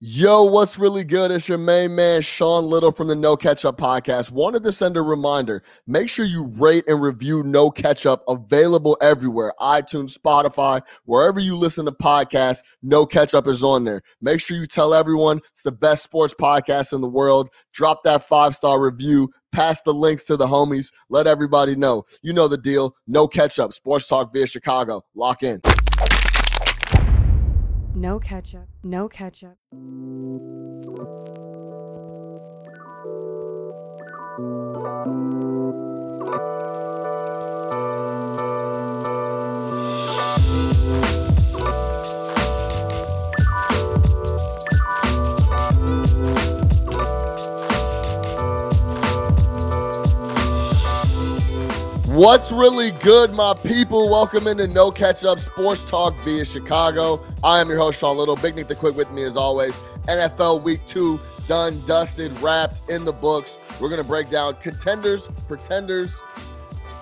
Yo, what's really good? It's your main man, Sean Little from the No Catch Up podcast. Wanted to send a reminder make sure you rate and review No Catch Up, available everywhere iTunes, Spotify, wherever you listen to podcasts. No Catch Up is on there. Make sure you tell everyone it's the best sports podcast in the world. Drop that five star review. Pass the links to the homies. Let everybody know. You know the deal. No Catch Up, Sports Talk via Chicago. Lock in. No ketchup. No ketchup. What's really good, my people? Welcome into No Catch Up Sports Talk via Chicago. I am your host, Sean Little. Big Nick the Quick with me as always. NFL Week 2 done, dusted, wrapped in the books. We're going to break down contenders, pretenders.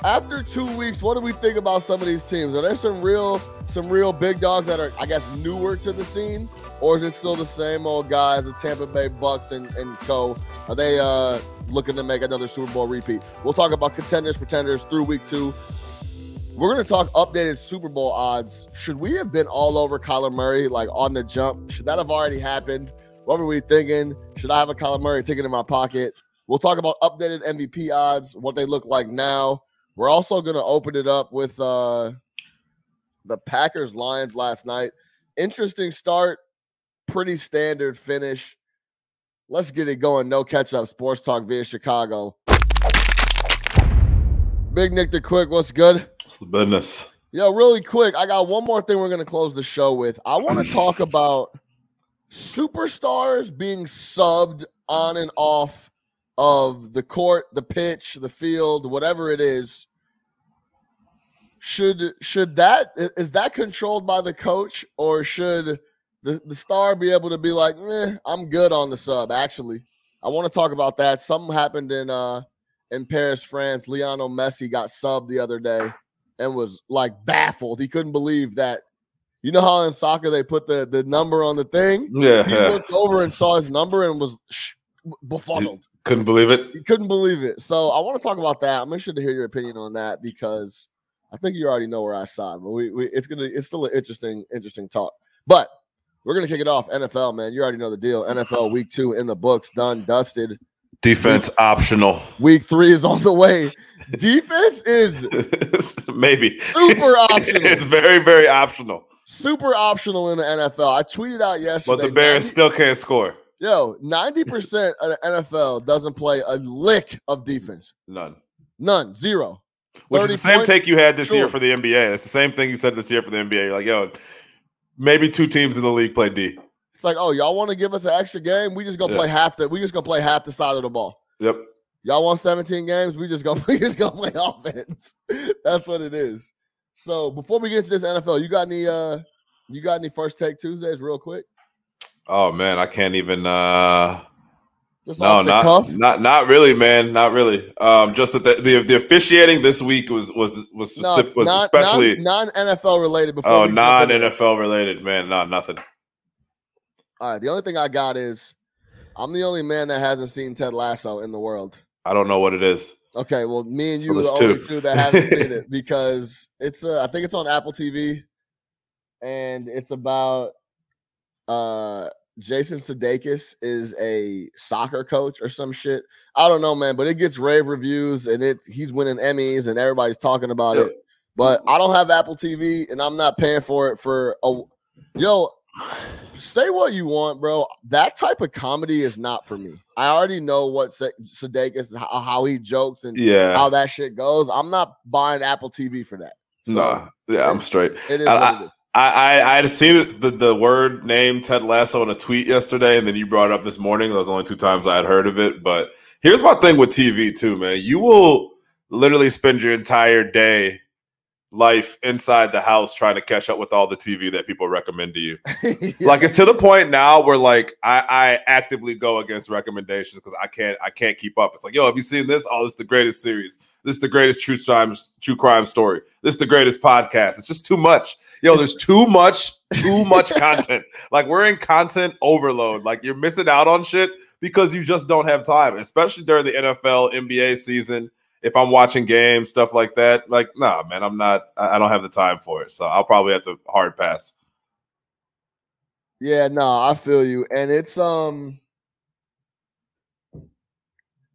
After two weeks, what do we think about some of these teams? Are there some real, some real big dogs that are, I guess, newer to the scene, or is it still the same old guys, the Tampa Bay Bucs and, and co? Are they uh, looking to make another Super Bowl repeat? We'll talk about contenders, pretenders through week two. We're going to talk updated Super Bowl odds. Should we have been all over Kyler Murray, like on the jump? Should that have already happened? What were we thinking? Should I have a Kyler Murray ticket in my pocket? We'll talk about updated MVP odds, what they look like now. We're also going to open it up with uh, the Packers Lions last night. Interesting start, pretty standard finish. Let's get it going. No catch up sports talk via Chicago. Big Nick the Quick, what's good? What's the business? Yo, really quick, I got one more thing we're going to close the show with. I want to talk about superstars being subbed on and off of the court, the pitch, the field, whatever it is. Should should that is that controlled by the coach or should the, the star be able to be like, eh, I'm good on the sub, actually. I want to talk about that. Something happened in uh in Paris, France. Lionel Messi got subbed the other day and was like baffled. He couldn't believe that. You know how in soccer they put the, the number on the thing? Yeah. He looked over and saw his number and was sh- befuddled. Couldn't believe it. He couldn't believe it. So I want to talk about that. I'm interested to hear your opinion on that because I think you already know where I side, but we, we it's gonna it's still an interesting interesting talk. But we're gonna kick it off. NFL, man. You already know the deal. NFL week two in the books, done, dusted. Defense optional. Week three is on the way. Defense is Maybe. super optional. It's very, very optional. super optional in the NFL. I tweeted out yesterday. But the Bears 90 still can't score. yo, 90% of the NFL doesn't play a lick of defense. None. None. Zero. Which is the same points? take you had this year for the NBA. It's the same thing you said this year for the NBA. You're like, yo, maybe two teams in the league play D. It's like, oh, y'all want to give us an extra game? We just gonna Yeah. play half the we just gonna play half the side of the ball. Yep. Y'all want 17 games? We just gonna we just gonna play offense. That's what it is. So before we get to this NFL, you got any uh you got any first take Tuesdays real quick? Oh man, I can't even uh Just no, not, cuff. not not really, man. Not really. Um just that the, the the officiating this week was was was No, was especially non NFL related before oh non NFL related, man. No, nothing. All right, the only thing I got is I'm the only man that hasn't seen Ted Lasso in the world. I don't know what it is. Okay, well, me and So you are the only two. two that haven't seen it because it's uh, I think it's on Apple TV, and it's about uh Jason Sudeikis is a soccer coach or some shit. I don't know, man, but it gets rave reviews and it he's winning Emmys and everybody's talking about Yeah. it. But I don't have Apple TV and I'm not paying for it for a yo. Say what you want, bro. That type of comedy is not for me. I already know what Sa- Sudeikis how, how he jokes and Yeah. how that shit goes. I'm not buying Apple TV for that. So nah. Yeah, I'm straight. it is I- what it is. I, I I had seen it, the the word name Ted Lasso in a tweet yesterday, and then you brought it up this morning. Those only two times I had heard of it. But here's my thing with TV too, man. You will literally spend your entire day life inside the house trying to catch up with all the TV that people recommend to you. Like it's to the point now where like I, I actively go against recommendations because I can't I can't keep up. It's like, yo, have you seen this? Oh, this is the greatest series. This is the greatest true crime true crime story. This is the greatest podcast. It's just too much. Yo, there's too much, too much content. Like we're in content overload. Like you're missing out on shit because you just don't have time, especially during the NFL, NBA season. If I'm watching games, stuff like that, like, nah, man, I'm not. I don't have the time for it. So I'll probably have to hard pass. Yeah, no, I feel you, and it's um,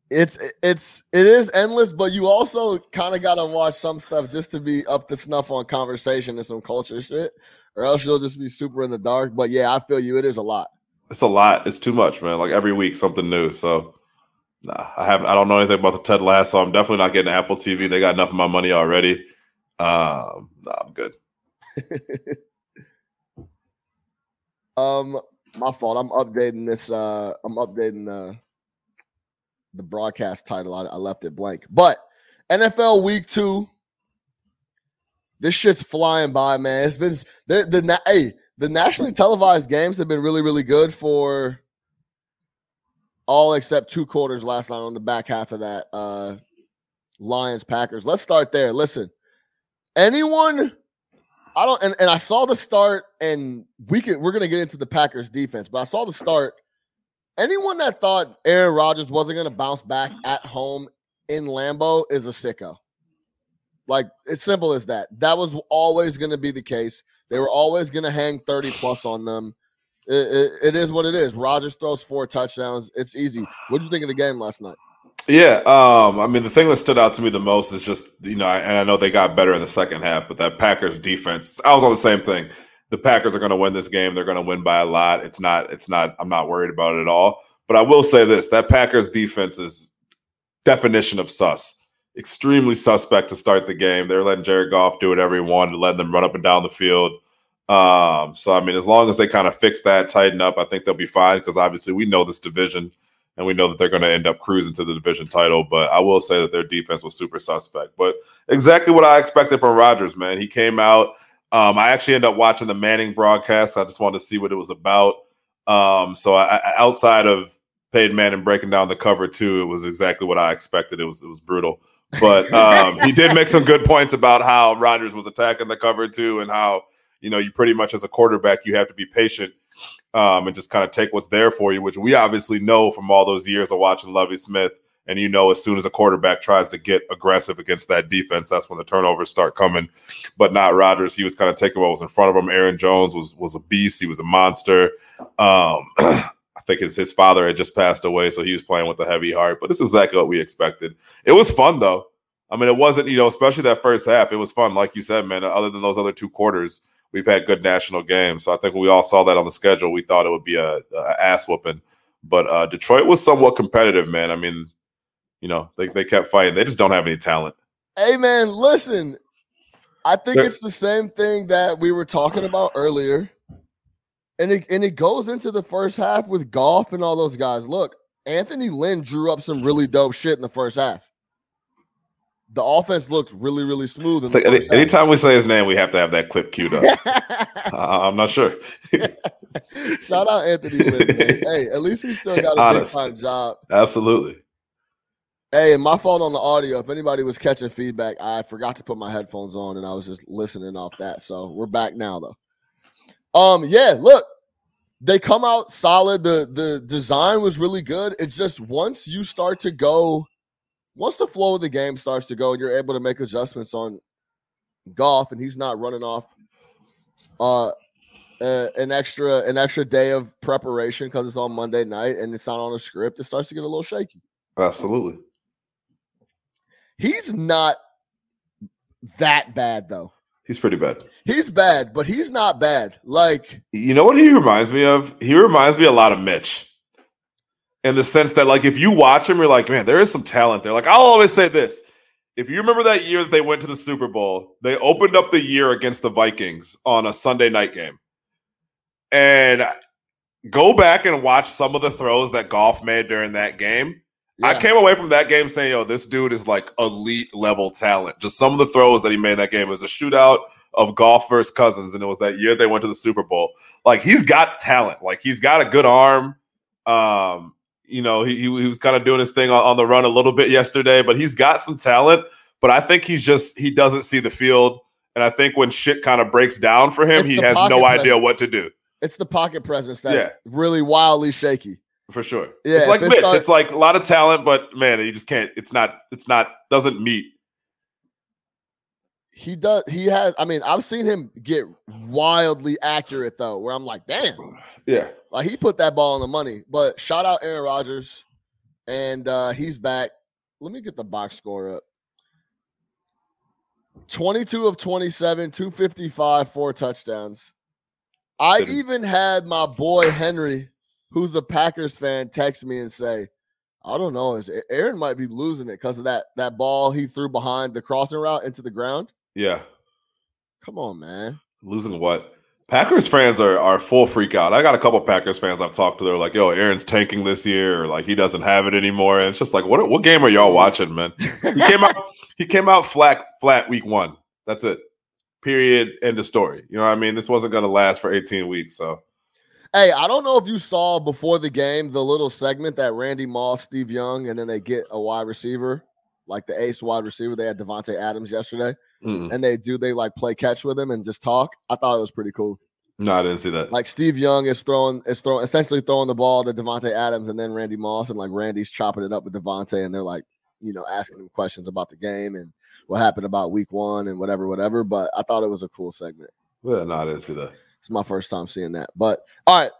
it's it's it is endless, but you also kind of got to watch some stuff just to be up to snuff on conversation and some culture shit, or else you'll just be super in the dark. But yeah, I feel you. It is a lot. It's a lot. It's too much, man. Like every week, something new. So, nah, I have I don't know anything about the Ted Lasso. I'm definitely not getting Apple TV. They got enough of my money already. Um, nah, I'm good. um, my fault. I'm updating this. Uh, I'm updating uh the broadcast title. I, I left it blank. But NFL Week Two. This shit's flying by, man. It's been the the hey the nationally televised games have been really, really good for all except two quarters last night on the back half of that uh Lions Packers. Let's start there. Listen, anyone I don't and, and I saw the start and we can we're gonna get into the Packers defense, but I saw the start. Anyone that thought Aaron Rodgers wasn't gonna bounce back at home in Lambeau is a sicko. Like it's simple as that. That was always gonna be the case. They were always to hang 30 plus on them. It, it, is what it is. Rodgers throws four touchdowns. It's easy. What did you think of the game last night? Yeah, um, I mean the thing that stood out to me the most is just you know, and I know they got better in the second half, but that Packers defense. I was on the same thing. The Packers are going to win this game. They're going to win by a lot. It's not. It's not. I'm not worried about it at all. But I will say this: that Packers defense is definition of sus. Extremely suspect to start the game. They're letting Jared Goff do whatever he wanted, letting them run up and down the field. Um, so I mean, as long as they kind of fix that, tighten up, I think they'll be fine. Because obviously, we know this division, and we know that they're going to end up cruising to the division title. But I will say that their defense was super suspect. But exactly what I expected from Rodgers, man. He came out. Um, I actually ended up watching the Manning broadcast. I just wanted to see what it was about. Um, so I, outside of Peyton Manning breaking down the cover two, it was exactly what I expected. It was it was brutal. But um, he did make some good points about how Rodgers was attacking the cover two and how you know, you pretty much as a quarterback, you have to be patient um, and just kind of take what's there for you, which we obviously know from all those years of watching Lovie Smith. And you know, as soon as a quarterback tries to get aggressive against that defense, that's when the turnovers start coming. But not Rodgers. He was kind of taking what was in front of him. Aaron Jones was was a beast. He was a monster. Um, I think his his father had just passed away, so he was playing with a heavy heart. But this is exactly what we expected. It was fun though. I mean, it wasn't, you know, especially that first half. It was fun, like you said, man. Other than those other two quarters, we've had good national games. So I think when we all saw that on the schedule, we thought it would be a, a ass whooping. But uh, Detroit was somewhat competitive, man. I mean, you know, they, they kept fighting. They just don't have any talent. Hey, man, listen. I think it's the same thing that we were talking about earlier. And it, and it goes into the first half with Goff and all those guys. Look, Anthony Lynn drew up some really dope shit in the first half the offense looked really, really smooth. In any, anytime we say his name, we have to have that clip queued up. uh, I'm not sure. Shout out Anthony Lynn. Hey, at least he still got a big time job. Absolutely. Hey, my fault on the audio. If anybody was catching feedback, I forgot to put my headphones on and I was just listening off that. So we're back now, though. Um, yeah, look, they come out solid. The the design was really good. It's just once you start to go once the flow of the game starts to go and you're able to make adjustments on Goff, and he's not running off uh, uh an extra an extra day of preparation because it's on Monday night and it's not on a script, it starts to get a little shaky. Absolutely. He's not that bad though. He's pretty bad. He's bad, but he's not bad. Like you know what he reminds me of? He reminds me a lot of Mitch in the sense that like if you watch him, you're like, man, there is some talent there. Like I'll always say this. If you remember that year that they went to the Super Bowl, they opened up the year against the Vikings on a Sunday night game. And go back and watch some of the throws that Goff made during that game. Yeah. I came away from that game saying, yo, this dude is like elite level talent. Just some of the throws that he made in that game it was a shootout of Goff versus Cousins, and it was that year they went to the Super Bowl. Like he's got talent. Like he's got a good arm. Um, you know, he, he was kind of doing his thing on, on, the run a little bit yesterday, but he's got some talent. but I think he's just he doesn't see the field, and I think when shit kind of breaks down for him, It's he has no idea what to do. It's the pocket presence that's Yeah. really wildly shaky. For sure. Yeah, it's like it Mitch. start- it's like a lot of talent, but man, he just can't. It's not. It's not. Doesn't meet. He does. He has. I mean, I've seen him get wildly accurate though, where I'm like, damn, Yeah. like he put that ball on the money. But shout out Aaron Rodgers, and uh he's back. Let me get the box score up. 22 of 27, 255, four touchdowns. I even had my boy Henry, who's a Packers fan, text me and say, I don't know, is Aaron might be losing it because of that that ball he threw behind the crossing route into the ground. Yeah. Come on, man. Losing what? Packers fans are are full freak out. I got a couple Packers fans I've talked to. They're like, "Yo, Aaron's tanking this year, or like he doesn't have it anymore." And it's just like, what what game are y'all mm-hmm. watching, man? He came out he came out flat flat week one. That's it. Period. End of story. You know what I mean? This wasn't gonna last for 18 weeks. So Hey, I don't know if you saw before the game the little segment that Randy Moss, Steve Young, and then they get a wide receiver, like the ace wide receiver. They had Davante Adams yesterday, mm-mm. and they do they like play catch with him and just talk. I thought it was pretty cool. no, I didn't see that. Like Steve Young is throwing is throwing essentially throwing the ball to Davante Adams and then Randy Moss, and like Randy's chopping it up with Davante, and they're like, you know, asking him questions about the game and what happened about week one and whatever, whatever. But I thought it was a cool segment. yeah, no, I didn't see that. It's my first time seeing that. But all right.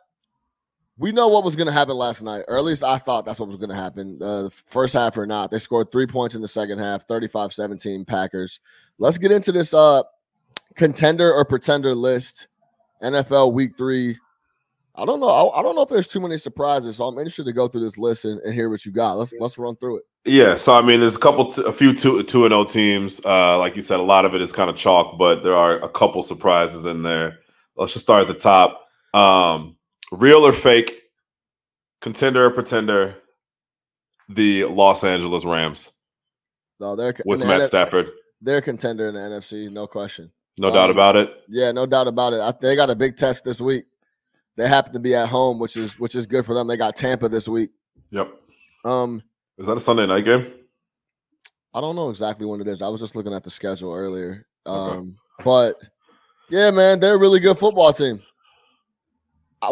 We know what was going to happen last night, or at least I thought that's what was going to happen. Uh, the first half or not, they scored three points in the second half, 35 17 Packers. Let's get into this uh, contender or pretender list. NFL week three. I don't know. I, I don't know if there's too many surprises, so I'm interested to go through this list and, and hear what you got. Let's let's run through it. Yeah, so I mean, there's a couple, t- a few two two and O teams. Uh, like you said, a lot of it is kind of chalk, but there are a couple surprises in there. Let's just start at the top. Um, real or fake? Contender or pretender? The Los Angeles Rams No, they're with the Matt NF Stafford, they're a contender in the NFC, no question. no doubt Um, about it. Yeah, no doubt about it. I, they got a big test this week. They happen to be at home, which is which is good for them. They got Tampa this week. Yep. Um, Is that a Sunday night game? I don't know exactly when it is. I was just looking at the schedule earlier. Okay. Um, but yeah, man, they're a really good football team.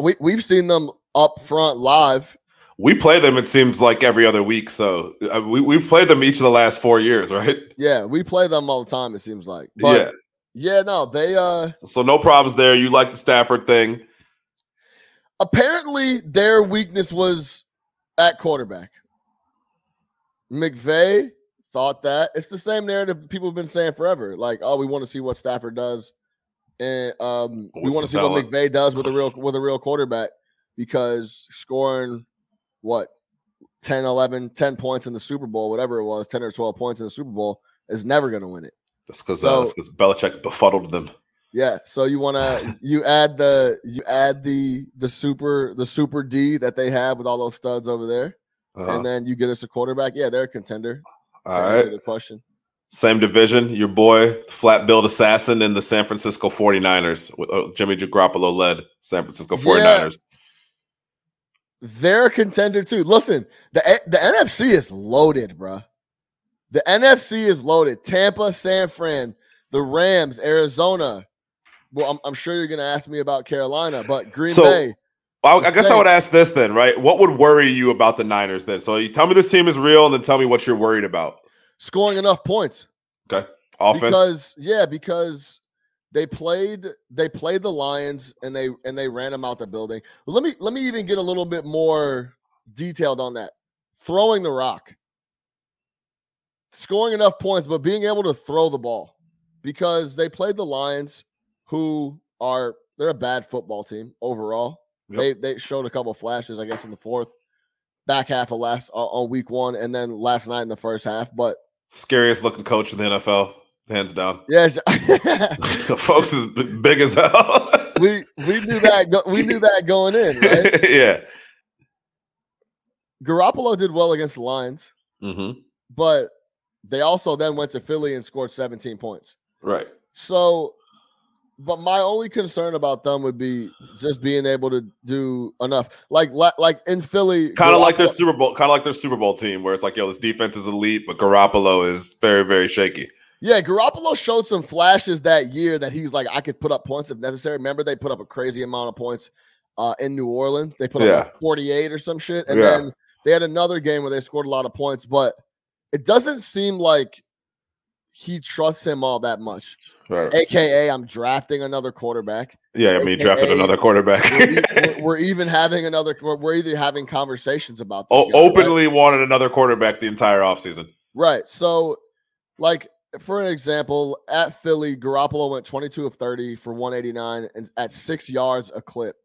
We we've seen them up front live. We play them. It seems like every other week. So uh, we we've played them each of the last four years, right? Yeah, we play them all the time. It seems like. But yeah. yeah, no, they uh So no problems there. You like the Stafford thing? apparently their weakness was at quarterback. McVay thought that it's the same narrative people have been saying forever. Like, oh, we want to see what Stafford does, and um, we want to see what. McVay does with a real with a real quarterback because scoring what 10, 11, 10 points in the Super Bowl, whatever it was, 10 or 12 points in the Super Bowl is never going to win it. That's because So- uh, that's because Belichick befuddled them. Yeah, so you want to you add the you add the the super the super D that they have with all those studs over there, Uh-huh. and then you get us a quarterback. Yeah, they're a contender. All answer the question. Same division. Your boy, flat build assassin in the San Francisco 49ers. with uh, Jimmy Garoppolo led San Francisco 49ers. They're a contender too. Listen, the the NFC is loaded, bruh. The NFC is loaded. Tampa, San Fran, the Rams, Arizona. Well, I'm, I'm sure you're going to ask me about Carolina, but Green So- Bay. The I guess I would ask this then, right? What would worry you about the Niners then? So you tell me this team is real and then tell me what you're worried about. Scoring enough points. Okay. Offense. Because yeah, because they played they played the Lions and they and they ran them out the building. Let me let me even get a little bit more detailed on that. Throwing the rock. Scoring enough points, but being able to throw the ball. Because they played the Lions, who are they're a bad football team overall. Yep. They they showed a couple flashes, I guess, in the fourth back half of last uh, on week one, and then last night in the first half. But Scariest looking coach in the NFL, hands down. yes, Folks is big as hell. we we knew that we knew that going in, right? yeah. Garoppolo did well against the Lions, hmm but they also then went to Philly and scored 17 points. Right. So but my only concern about them would be just being able to do enough. Like like in Philly, Kind of like their Super Bowl, kind of like their Super Bowl team, where it's like, yo, this defense is elite, but Garoppolo is very, very shaky. Yeah, Garoppolo showed some flashes that year that he's like, I could put up points if necessary. Remember, they put up a crazy amount of points uh, in New Orleans. They put up Yeah. like 48 or some shit. And Yeah. then they had another game where they scored a lot of points, but it doesn't seem like he trusts him all that much. Right. AKA, I'm drafting another quarterback. Yeah, I mean, he drafted another quarterback. We're, we're- even having another, we're, either having conversations about this o- guy, right? openly wanted another quarterback the entire offseason. Right. So, like for an example, at Philly, Garoppolo went 22 of 30 for 189 and at six yards a clip.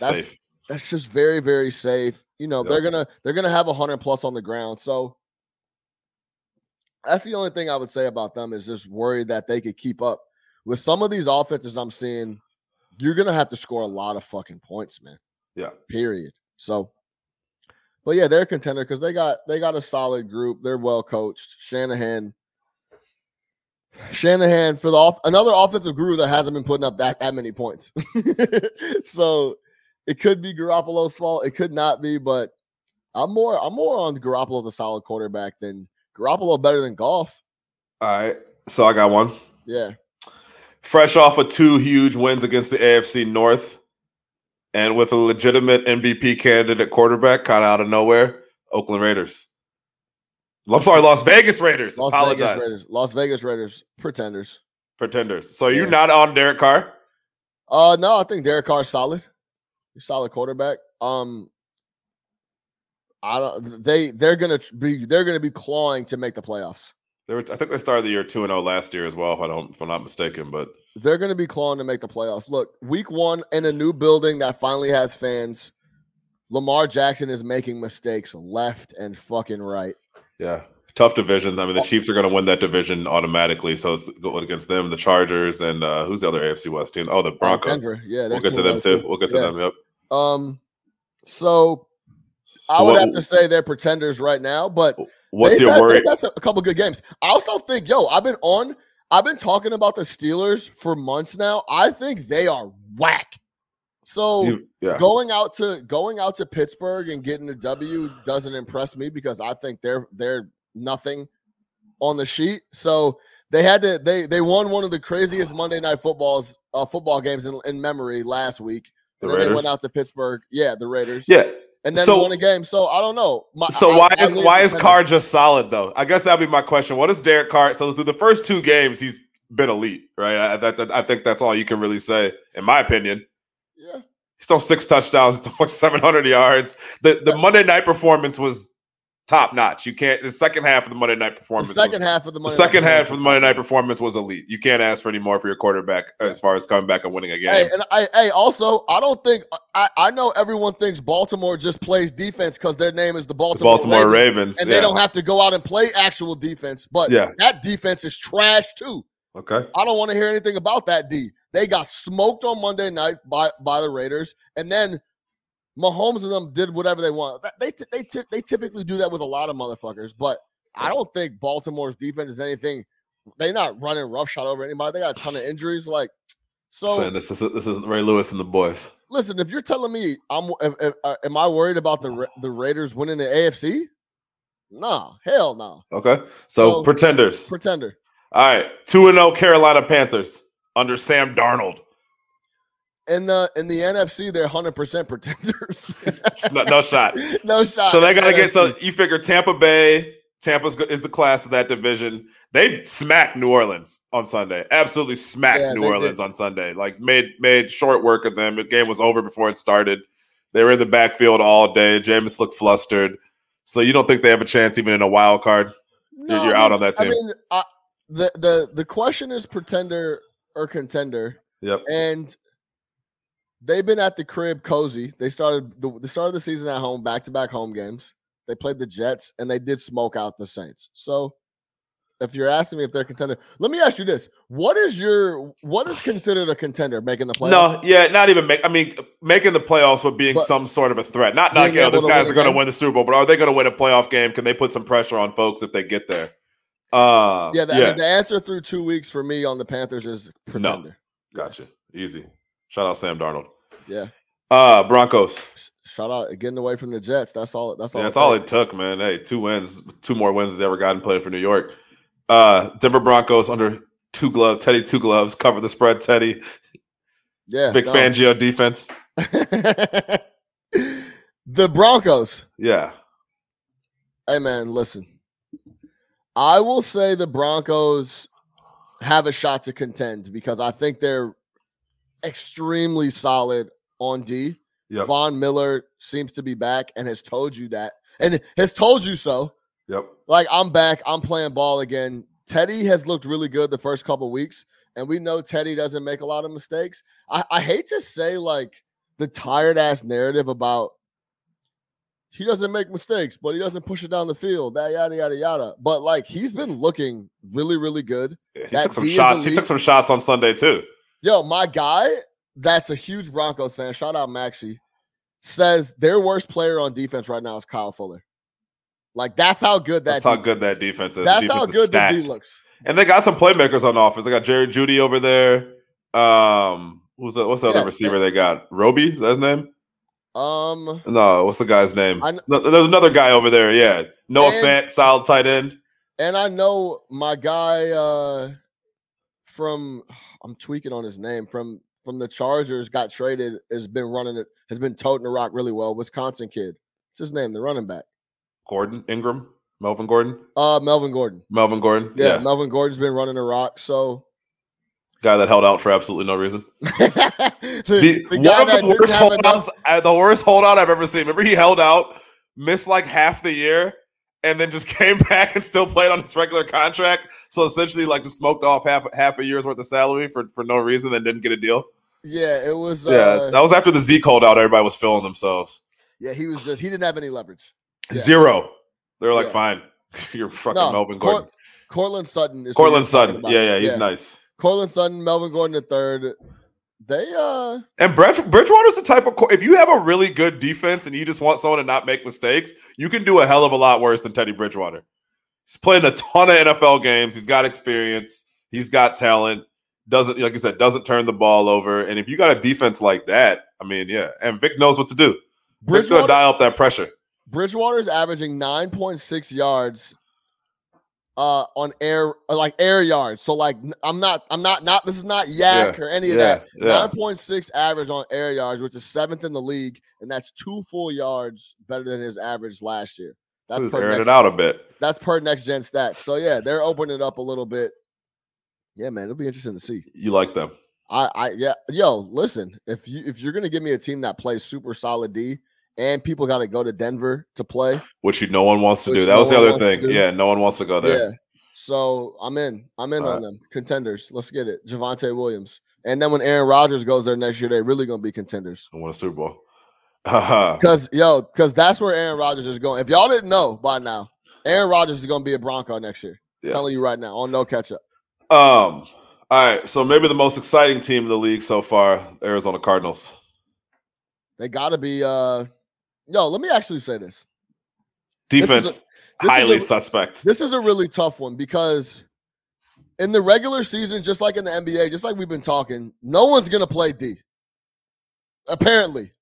That's Safe. that's just very very safe. You know Yep. they're gonna they're gonna have a hundred plus on the ground. So that's the only thing I would say about them is just worried that they could keep up with some of these offenses I'm seeing. You're gonna have to score a lot of fucking points, man. Yeah. Period. So, but yeah, they're a contender because they got they got a solid group. They're well coached. Shanahan. Shanahan for the off, another offensive guru that hasn't been putting up that that many points. so it could be Garoppolo's fault. It could not be, but I'm more I'm more on Garoppolo as a solid quarterback than Garoppolo better than Goff. All right. So I got one. Yeah. Fresh off of two huge wins against the AFC North and with a legitimate MVP candidate quarterback kind of out of nowhere, Oakland Raiders. I'm sorry, Las Vegas Raiders. Las Apologize. Vegas Raiders. Las Vegas Raiders pretenders. Pretenders. So you're not on Derek Carr? Uh no, I think Derek Carr's solid. He's a solid quarterback. Um I don't they they're gonna be they're gonna be clawing to make the playoffs. They were, I think they started the year 2 and 0 last year as well, if I don't if I'm not mistaken. But They're gonna be clawing to make the playoffs. Look, week one in a new building that finally has fans. Lamar Jackson is making mistakes left and fucking right. yeah. Tough division. I mean, the Chiefs are going to win that division automatically. So it's going against them, the Chargers, and uh, who's the other AFC West team? Oh, the Uh, Broncos. Denver. Yeah, we'll get to them of too. We'll get to Yeah. them. Yep. Um, so I So would what- have to say they're pretenders right now, but What's your had- worry? they've a couple good games. I also think, yo, I've been on, I've been talking about the Steelers for months now. I think they are whack. So You- yeah. going out to going out to Pittsburgh and getting a W doesn't impress me because I think they're they're nothing on the sheet. So they had to they they won one of the craziest Monday night footballs uh, football games in, in memory last week. The they went out to Pittsburgh. Yeah, the Raiders. Yeah. And then So- won a game. So I don't know. My- So I- why I is why is. Carr just solid though? I guess that'd be my question. What is Derek Carr? So through the first two games, he's been elite, right? I, that, that- I think that's all you can really say, in my opinion. Yeah. He's thrown six touchdowns, he's thrown 700 yards. The the Monday night performance was top notch. You can't. The second half of the Monday night The performance. second was, half of the Monday The second half of the Monday night performance was elite. You can't ask for any more for your quarterback as far as coming back and winning a game. Hey, and I, hey, also, I don't think I, I know everyone thinks Baltimore just plays defense because their name is the the Baltimore, Baltimore Ravens, Ravens. and yeah. they don't have to go out and play actual defense. But Yeah. that defense is trash too. okay. I don't want to hear anything about that D. They got smoked on Monday night by by the Raiders, and then Mahomes and them did whatever they want. They they they typically do that with a lot of motherfuckers, but I don't think Baltimore's defense is anything. They're not running roughshod over anybody. They got a ton of injuries. Like so, Saying this is this is Ray Lewis and the boys. listen. If you're telling me I'm, if, if, uh, am I worried about the the Raiders winning the AFC? Nah, hell no. Okay. So, So- pretenders. Pretender. All right, two and zero Carolina Panthers under Sam Darnold. In the in the NFC, they're 100 percent pretenders. No, no shot. no shot. So they in the gotta get. So you figure Tampa Bay, Tampa's go- is the class of that division. They smacked New Orleans on Sunday. Absolutely smacked Yeah, New Orleans did. on Sunday. Like made made short work of them. The game was over before it started. They were in the backfield all day. Jameis looked flustered. So you don't think they have a chance even in a wild card? No, you're I out on that I team. mean, I, the the the question is pretender or contender, Yep. and they've been at the crib cozy. They started the, the start of the season at home, back to back home games. They played the Jets, and they did smoke out the Saints. So, if you're asking me if they're contender, let me ask you this: What is your what is considered a contender making the playoffs? No, yeah, not even make. I mean, making the playoffs, but being But some sort of a threat. Not not. being You know, able these guys are going to win the Super Bowl, but are they going to win a playoff game? Can they put some pressure on folks if they get there? Uh, Yeah, the, yeah. I mean, the answer through two weeks for me on the Panthers is pretender. Gotcha. Easy. Shout out Sam Darnold. Yeah. Uh Broncos. Shout out getting away from the Jets. That's all. That's all. Yeah, that's all it took, man. Hey, two wins, two more wins they ever gotten playing for New York. Uh Denver Broncos under two gloves, Teddy two gloves, cover the spread, Teddy. Yeah. Vic no. Fangio defense. the Broncos. Yeah. Hey man, listen. I will say the Broncos have a shot to contend because I think they're extremely solid on D. Yep. Von Miller seems to be back and has told you that and has told you so. Yep. Like I'm back, I'm playing ball again. Teddy has looked really good the first couple weeks, and we know Teddy doesn't make a lot of mistakes. I, I hate to say like the tired ass narrative about he doesn't make mistakes, but he doesn't push it down the field, that yada yada yada. But like he's been looking really, really good. Yeah, He That took some D shots. He took some shots on Sunday too. Yo, my guy, that's a huge Broncos fan. Shout out Maxi. Says their worst player on defense right now is Kyle Fuller. Like that's how good that. That's how good is. that defense is. That's defense how good the D looks. And they got some playmakers on offense. They got Jerry Jeudy over there. Um, who's the, what's the other Yeah, receiver they got? Roby, is that his name? Um, No, what's the guy's name? I No, there's another guy over there. Yeah, Noah And- Fant, solid tight end. and I know my guy uh from I'm tweaking on his name from from the Chargers got traded has been running it has been toting the rock really well. Wisconsin kid. What's his name? The running back. Gordon Ingram, Melvin Gordon, Uh Melvin Gordon. Melvin Gordon. Yeah, Yeah, Melvin Gordon's been running the rock. So guy that held out for absolutely no reason. the, The, one of the worst enough holdouts, uh, the worst holdout I've ever seen. Remember, he held out, missed like half the year, and then just came back and still played on his regular contract. So essentially, like just smoked off half half a year's worth of salary for for no reason, and didn't get a deal. Yeah, it was yeah, uh, that was after the Zeke holdout. Everybody was feeling themselves. yeah, he was just he didn't have any leverage. Yeah. Zero. They were like, Yeah. fine, you're fucking No, Melvin Cor- Gordon. Courtland Sutton is Courtland Sutton. Yeah, yeah, he's nice. Courtland Sutton, Melvin Gordon the third. They uh And Bridge, Bridgewater's the type of if you have a really good defense and you just want someone to not make mistakes, you can do a hell of a lot worse than Teddy Bridgewater. He's played a ton of NFL games. He's got experience. He's got talent. Doesn't like I said, doesn't turn the ball over. And if you got a defense like that, I mean, yeah. And Vic knows what to do. Vic's gonna dial up that pressure. Bridgewater is averaging 9.6 yards uh on air uh, like air yards. So like I'm not I'm not not this is not YAC or any of Yeah, that. yeah. 9.6 average on air yards, which is seventh in the league, and that's two full yards better than his average last year. That's He's per airing next, it out a bit. that's per next gen stats. So yeah, they're opening it up a little bit. Yeah, man, it'll be interesting to see. You like them. I, I, yeah, yo, listen. If you if you're gonna give me a team that plays super solid D, and people got to go to Denver to play, Which you, no one wants to do. That no was the other thing. Yeah, no one wants to go there. yeah. So I'm in. I'm in Uh, on them. Contenders. Let's get it. Javonte Williams. And then when Aaron Rodgers goes there next year, they're really gonna be contenders. I won a Super Bowl. Cause yo, cause that's where Aaron Rodgers is going. If y'all didn't know by now, Aaron Rodgers is gonna be a Bronco next year. Yeah. Telling you right now on no catch up. Um. All right. So maybe the most exciting team in the league so far, Arizona Cardinals. They gotta be. uh Yo, let me actually say this. Defense this is highly a- suspect. This is a really tough one because in the regular season, just like in the NBA, just like we've been talking, no one's gonna play D. Apparently,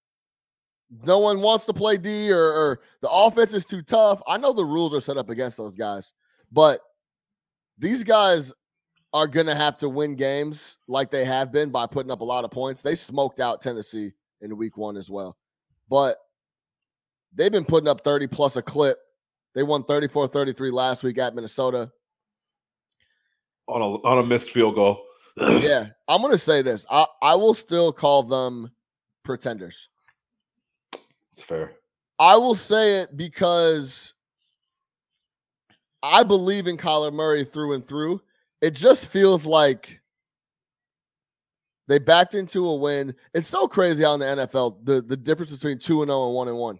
no one wants to play D, or, or the offense is too tough. I know the rules are set up against those guys, but these guys are gonna have to win games like they have been by putting up a lot of points. They smoked out Tennessee in week one as well, but they've been putting up 30 plus a clip. They won 34 33 last week at Minnesota. on a on a missed field goal. Yeah, I'm going to say this. I, I will still call them pretenders. it's fair. I will say it because I believe in Kyler Murray through and through. It just feels like they backed into a win. It's so crazy how in the NFL the, the difference between 2 and 0 and 1 and 1.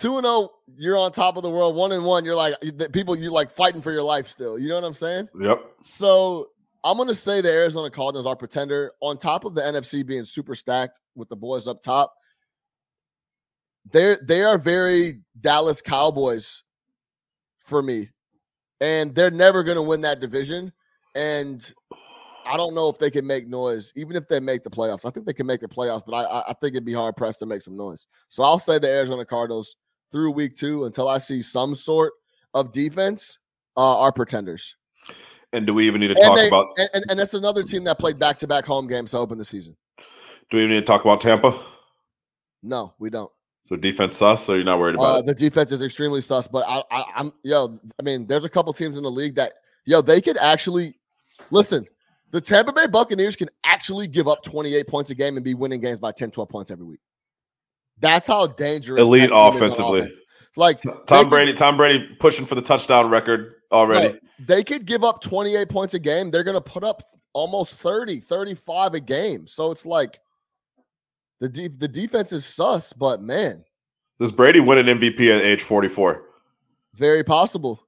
2 and 0, you're on top of the world. 1 and 1, you're like the people you like fighting for your life still. You know what I'm saying? Yep. So I'm going to say the Arizona Cardinals are pretender on top of the NFC being super stacked with the boys up top. They're they are very Dallas Cowboys for me, and they're never going to win that division. And I don't know if they can make noise, even if they make the playoffs. I think they can make the playoffs, but I, I think it'd be hard pressed to make some noise. So I'll say the Arizona Cardinals through week two until I see some sort of defense uh, are pretenders. And do we even need to And, talk they- about? and, and, that's another team that played back to back home games to open the season. Do we even need to talk about Tampa? No, we don't. So defense sus, so you're not worried about Uh, it? the defense is extremely sus, but I, I, I'm yo. I mean, there's a couple teams in the league that yo they could actually listen. The Tampa Bay Buccaneers can actually give up 28 points a game and be winning games by 10, 12 points every week. That's how dangerous Elite that team is on offensively. offense. Like Tom could- Brady, Tom Brady pushing for the touchdown record already. No, they could give up 28 points a game. They're going to put up almost 30, 35 a game. So it's like the de- the defense is sus, but man, Does Brady win an MVP at age 44? very possible.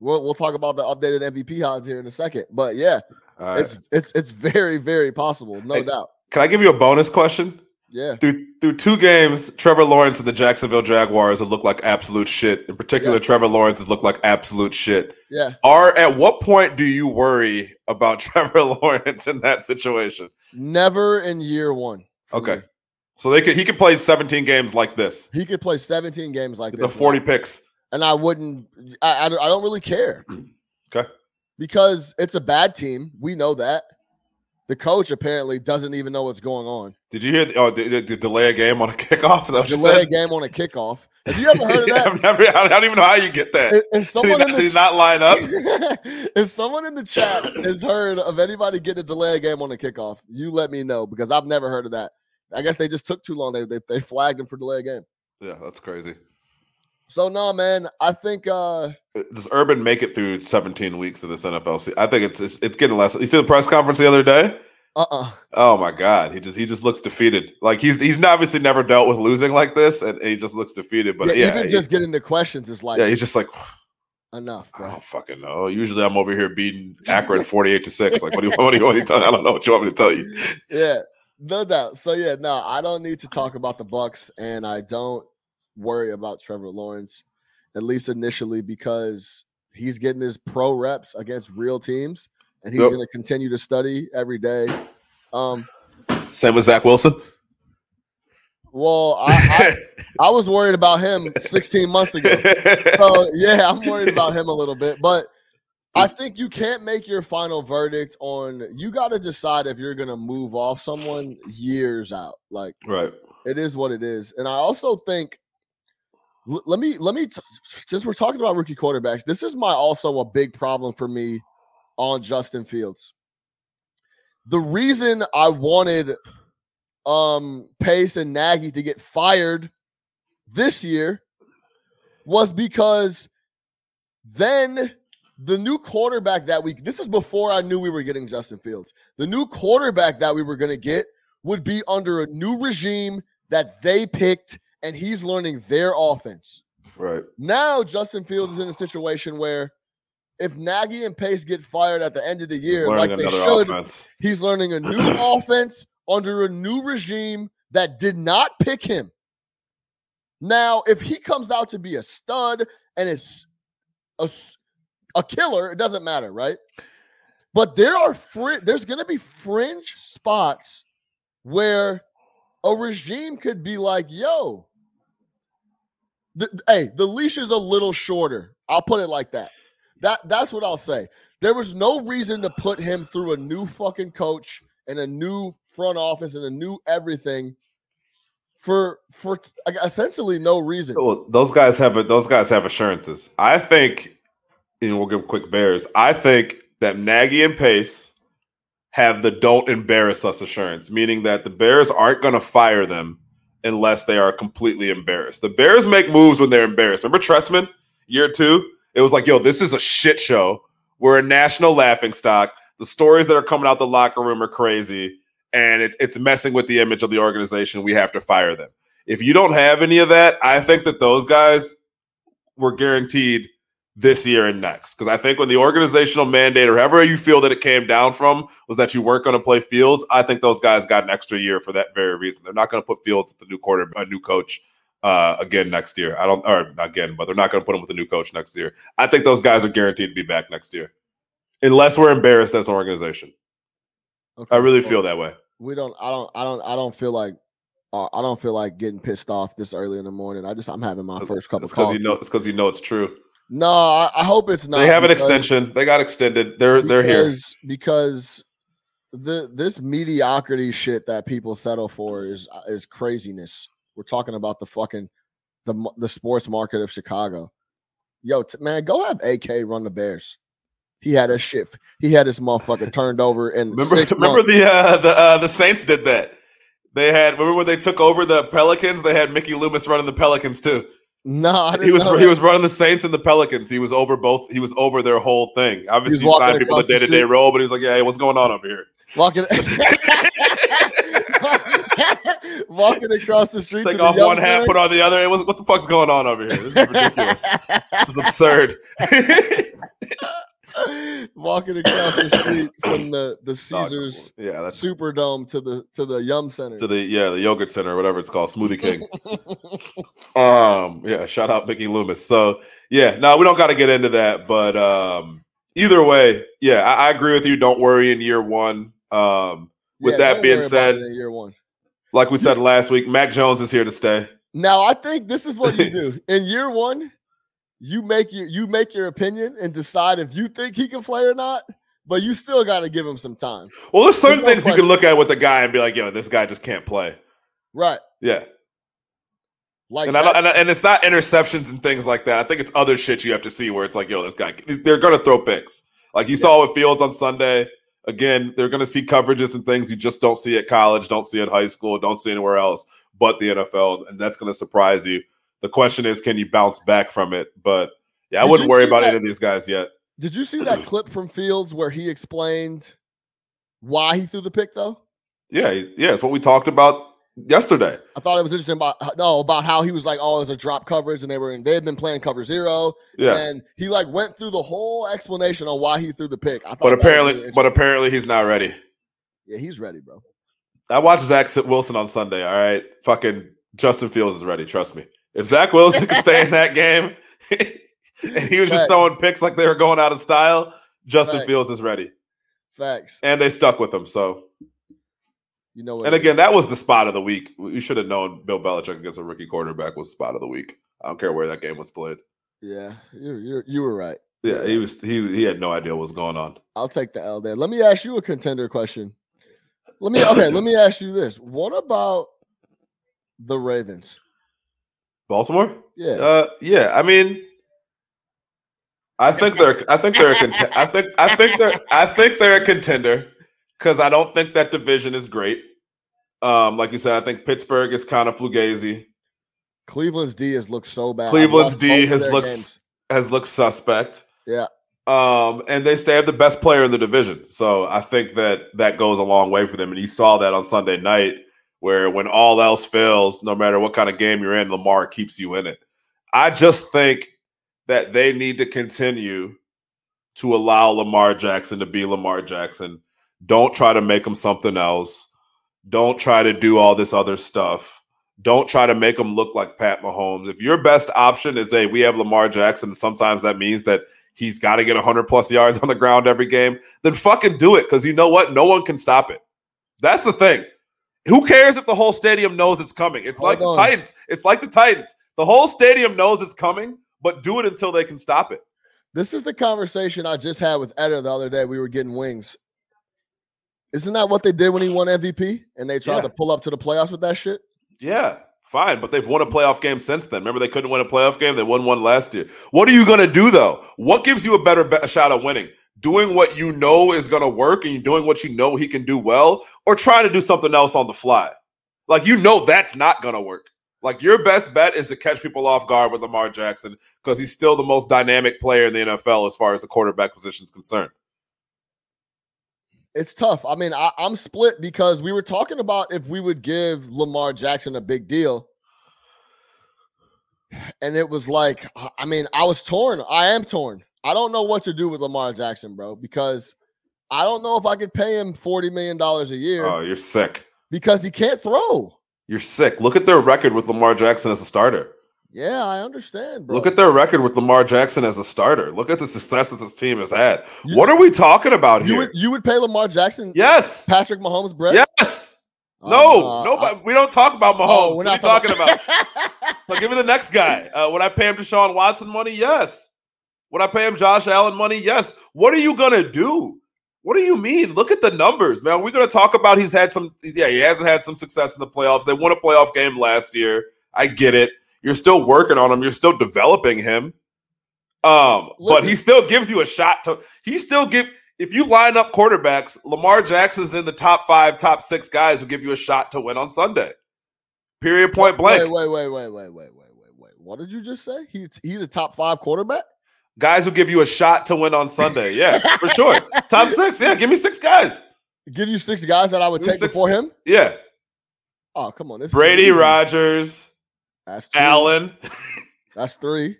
We'll we'll talk about the updated MVP odds here in a second. But yeah, right. it's it's it's very very possible, no Hey. doubt. Can I give you a bonus question? Yeah, Through through two games, Trevor Lawrence and the Jacksonville Jaguars have looked like absolute shit. In particular, Yeah. Trevor Lawrence has looked like absolute shit. yeah. Are at what point do you worry about Trevor Lawrence in that situation? Never in year one. Okay. me. So they could he could play 17 games like this. he could play 17 games like Get this. the 40 picks. and I wouldn't. I, I I don't really care. Okay. because it's a bad team. We know that. The coach apparently doesn't even know what's going on. Did you hear? The, oh, the, the delay a game on a kickoff. Is that what Delay a game on a kickoff. Have you ever heard of that? I've never. I don't even know how you get that. Is- Is Did he, someone not, in did he not line up? if someone in the chat has heard of anybody getting a delay a game on a kickoff, you let me know because I've never heard of that. I guess they just took too long. They they, they flagged him for delay a game. Yeah, that's crazy. So no, man. I think uh Does Urban make it through 17 weeks of this NFL season? I think it's, it's it's getting less. You see the press conference the other day? uh uh Oh my god, he just he just looks defeated. Like he's he's obviously never dealt with losing like this, and he just looks defeated. But yeah, yeah, even just getting the questions is like yeah, he's just like enough, I don't fucking know. Usually I'm over here beating Akron 48 to six. Like what do you what do you want me to tell? you? I don't know what you want me to tell you. Yeah, no doubt. So yeah, no, I don't need to talk about the Bucs, and I don't worry about Trevor Lawrence, at least initially, because he's getting his pro reps against real teams, and he's Yep. going to continue to study every day. Um, Same with Zach Wilson. well, I, I I was worried about him 16 months ago. So yeah, I'm worried about him a little bit, but I think you can't make your final verdict on. You got to decide if you're going to move off someone years out, like. right. it is what it is and i also think let me let me t- since we're talking about rookie quarterbacks this is my also a big problem for me on justin fields. The reason i wanted um pace and nagy to get fired this year was because then the new quarterback that we this is before i knew we were getting justin fields. The new quarterback that we were going to get would be under a new regime that they picked and he's learning their offense. Right. Now Justin Fields is in a situation where if Nagy and Pace get fired at the end of the year, like they should, offense. he's learning a new offense under a new regime that did not pick him. Now, if he comes out to be a stud and is a, a killer, it doesn't matter, right? But there are fri- there's going to be fringe spots where a regime could be like, "Yo, the, hey, the leash is a little shorter." I'll put it like that. That that's what I'll say. There was no reason to put him through a new fucking coach and a new front office and a new everything for for essentially no reason. Well, those guys have a, those guys have assurances. I think, and we'll give quick bears. I think that Nagy and Pace have the "don't embarrass us" assurance, meaning that the Bears aren't going to fire them unless they are completely embarrassed. The Bears make moves when they're embarrassed. Remember Trestman, year two? It was like, yo, this is a shit show. We're a national laughing stock. The stories that are coming out the locker room are crazy, and it, it's messing with the image of the organization. We have to fire them. If you don't have any of that, I think that those guys were guaranteed this year and next. Because I think when the organizational mandate, or however you feel that it came down from, was that you weren't going to play Fields, I think those guys got an extra year for that very reason. They're not going to put Fields at the new quarter, a new coach uh, again next year. I don't, or again, but they're not going to put him with a new coach next year. I think those guys are guaranteed to be back next year, unless we're embarrassed as an organization. Okay, I really well, feel that way. we don't. I don't. I don't. I don't feel like. Uh, I don't feel like getting pissed off this early in the morning. I just I'm having my first cup it's of coffee. you know it's because you know it's true. No, I, I hope it's not. they have an extension. They got extended. They're they're here. because the this mediocrity shit that people settle for is is craziness. We're talking about the fucking the the sports market of Chicago. Yo, t- man, go have AK run the Bears. He had a shit. He had his motherfucker turned over And Remember remember months. the uh, the uh, the Saints did that. They had remember when they took over the Pelicans. They had Mickey Loomis running the Pelicans too. No, He was he was running the Saints and the Pelicans. He was over both. He was over their whole thing. Obviously, he signed people the day to day role, but he was like, "Yeah, hey, what's going on over here?" walking walking across the street. Take off one hat, put on the other. Hey, what's, what the fuck's going on over here? This is ridiculous. this is absurd. walking across the street from the the Caesars yeah, that's Superdome to the to the Yum Center. to the yeah the yogurt center, or whatever it's called, Smoothie King. Um, yeah, shout out Mickey Loomis. So yeah, no, we don't got to get into that, but um, either way, yeah, I, I agree with you. Don't worry in year one. Um, with that being said- year one. like we said last week, Mac Jones is here to stay. Now I think this is what you do in year one. You make your you make your opinion and decide if you think he can play or not, but you still got to give him some time. Well, there's certain no things you can look at with the guy and be like, yo, this guy just can't play. Right? Yeah. Like And, and, and it's not interceptions and things like that. I think it's other shit you have to see where it's like, yo, this guy, they're going to throw picks. Like you saw with Fields on Sunday. Again, they're going to see coverages and things you just don't see at college, don't see at high school, don't see anywhere else but the NFL. And that's going to surprise you. The question is, can you bounce back from it? But yeah, I Did wouldn't worry about that- any of these guys yet. Did you see that clip from Fields where he explained why he threw the pick though? Yeah, yeah, it's what we talked about yesterday. I thought it was interesting about no about how he was like, oh, there's a drop coverage, and they were in, they had been playing cover zero, Yeah. and he like went through the whole explanation on why he threw the pick. I thought But apparently, really but apparently he's not ready. yeah, he's ready, bro. I watched Zach Wilson on Sunday. All right, fucking Justin Fields is ready. Trust me. If Zach Wilson could stay in that game, and he was just Facts. throwing picks like they were going out of style, Justin Facts. Fields is ready, Facts. and they stuck with him. So, You know what? and it is. again, that was the spot of the week. We should have known Bill Belichick against a rookie quarterback was spot of the week. I don't care where that game was played. yeah, you you you were right. Yeah, he was. He he had no idea what was going on. I'll take the L there. Let me ask you a contender question. Let me okay. let me ask you this: What about the Ravens? Baltimore. Yeah, Uh, yeah. I mean, I think they're. I think they're a. Cont- I think. I think they're. I think they're a contender because I don't think that division is great. Um, like you said, I think Pittsburgh is kind of fugazi. Cleveland's D has looked so bad. Cleveland's D has looked games. has looked suspect. Yeah. Um, and they stay have the best player in the division, so I think that that goes a long way for them. And you saw that on Sunday night, where when all else fails, no matter what kind of game you're in, Lamar keeps you in it. I just think that they need to continue to allow Lamar Jackson to be Lamar Jackson. Don't try to make him something else. Don't try to do all this other stuff. Don't try to make him look like Pat Mahomes. If your best option is, hey, we have Lamar Jackson, sometimes that means that he's got to get 100 plus yards on the ground every game, then fucking do it because you know what? No one can stop it. That's the thing. Who cares if the whole stadium knows it's coming? It's Hold like the. Titans. It's like the Titans. The whole stadium knows it's coming, but do it until they can stop it. This is the conversation I just had with Etta the other day. We were getting wings. Isn't that what they did when he won MVP? And they tried Yeah. to pull up to the playoffs with that shit? Yeah, fine, but they've won a playoff game since then. Remember, they couldn't win a playoff game. They won one last year. What are you going to do though? What gives you a better be- shot at winning? Doing what you know is going to work, and you're doing what you know he can do well, or trying to do something else on the fly? Like you know that's not going to work. Like your best bet is to catch people off guard with Lamar Jackson because he's still the most dynamic player in the NFL as far as the quarterback position is concerned. It's tough. I mean, I, I'm split because we were talking about if we would give Lamar Jackson a big deal. And it was like, I mean, I was torn. I am torn. I don't know what to do with Lamar Jackson, bro, because I don't know if I could pay him $40 million a year Oh, you're sick. because he can't throw. You're sick. Look at their record with Lamar Jackson as a starter. Yeah, I understand, bro. Look at their record with Lamar Jackson as a starter. Look at the success that this team has had. You- what are we talking about you here? would you would pay Lamar Jackson yes. Patrick Mahomes bread? Yes. Oh, No. I- Nobody. we don't talk about Mahomes. Oh, we're what are you talking about? But give me the next guy. Uh, would I pay him Deshaun Watson money? Yes. Would I pay him Josh Allen money? Yes. What are you gonna do? What do you mean? Look at the numbers, man. We're gonna talk about he's had some. Yeah, he hasn't had some success in the playoffs. They won a playoff game last year. I get it. You're still working on him. You're still developing him. Um, but he still gives you a shot to. He still give. If you line up quarterbacks, Lamar Jackson's in the top five, top six guys who give you a shot to win on Sunday. Period. Point blank. Wait, wait, wait, wait, wait, wait, wait, wait, wait. What did you just say? He he's a top five quarterback. Guys who give you a shot to win on Sunday. Yeah, for sure. Top six. Yeah, give me six guys. Give you six guys that I would Give take six- before him. Yeah, Oh, come on, this Brady. Rodgers, That's two. Allen, That's three.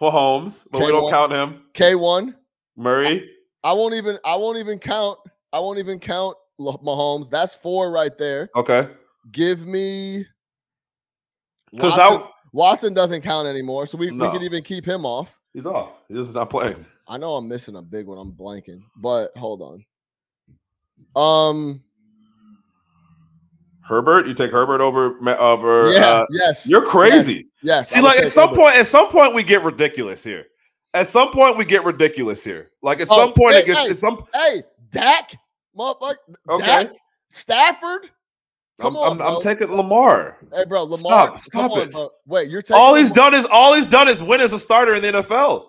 Mahomes, but we don't K1. count him. K one. Murray. I won't even. I won't even count. I won't even count Mahomes. That's four right there. Okay, Give me. because Watson, now Watson doesn't count anymore, so we, we can even keep him off. He's off. He's just not playing. I know I'm missing a big one. I'm blanking, but hold on. Um. Herbert, you take Herbert over over. Yeah. uh, yes. you're crazy. Yes. See, I would like at some Herbert. point, at some point, we get ridiculous here. At some point, we get ridiculous here. Like at Oh, some point, hey, it gets. hey. At some Hey, Dak, motherfucker. okay. Dak, Stafford. Come I'm, on, I'm. I'm taking Lamar. Hey, bro, Lamar. Stop, stop on, it. bro. Wait, you're taking All he's Lamar- done is all he's done is win as a starter in the NFL.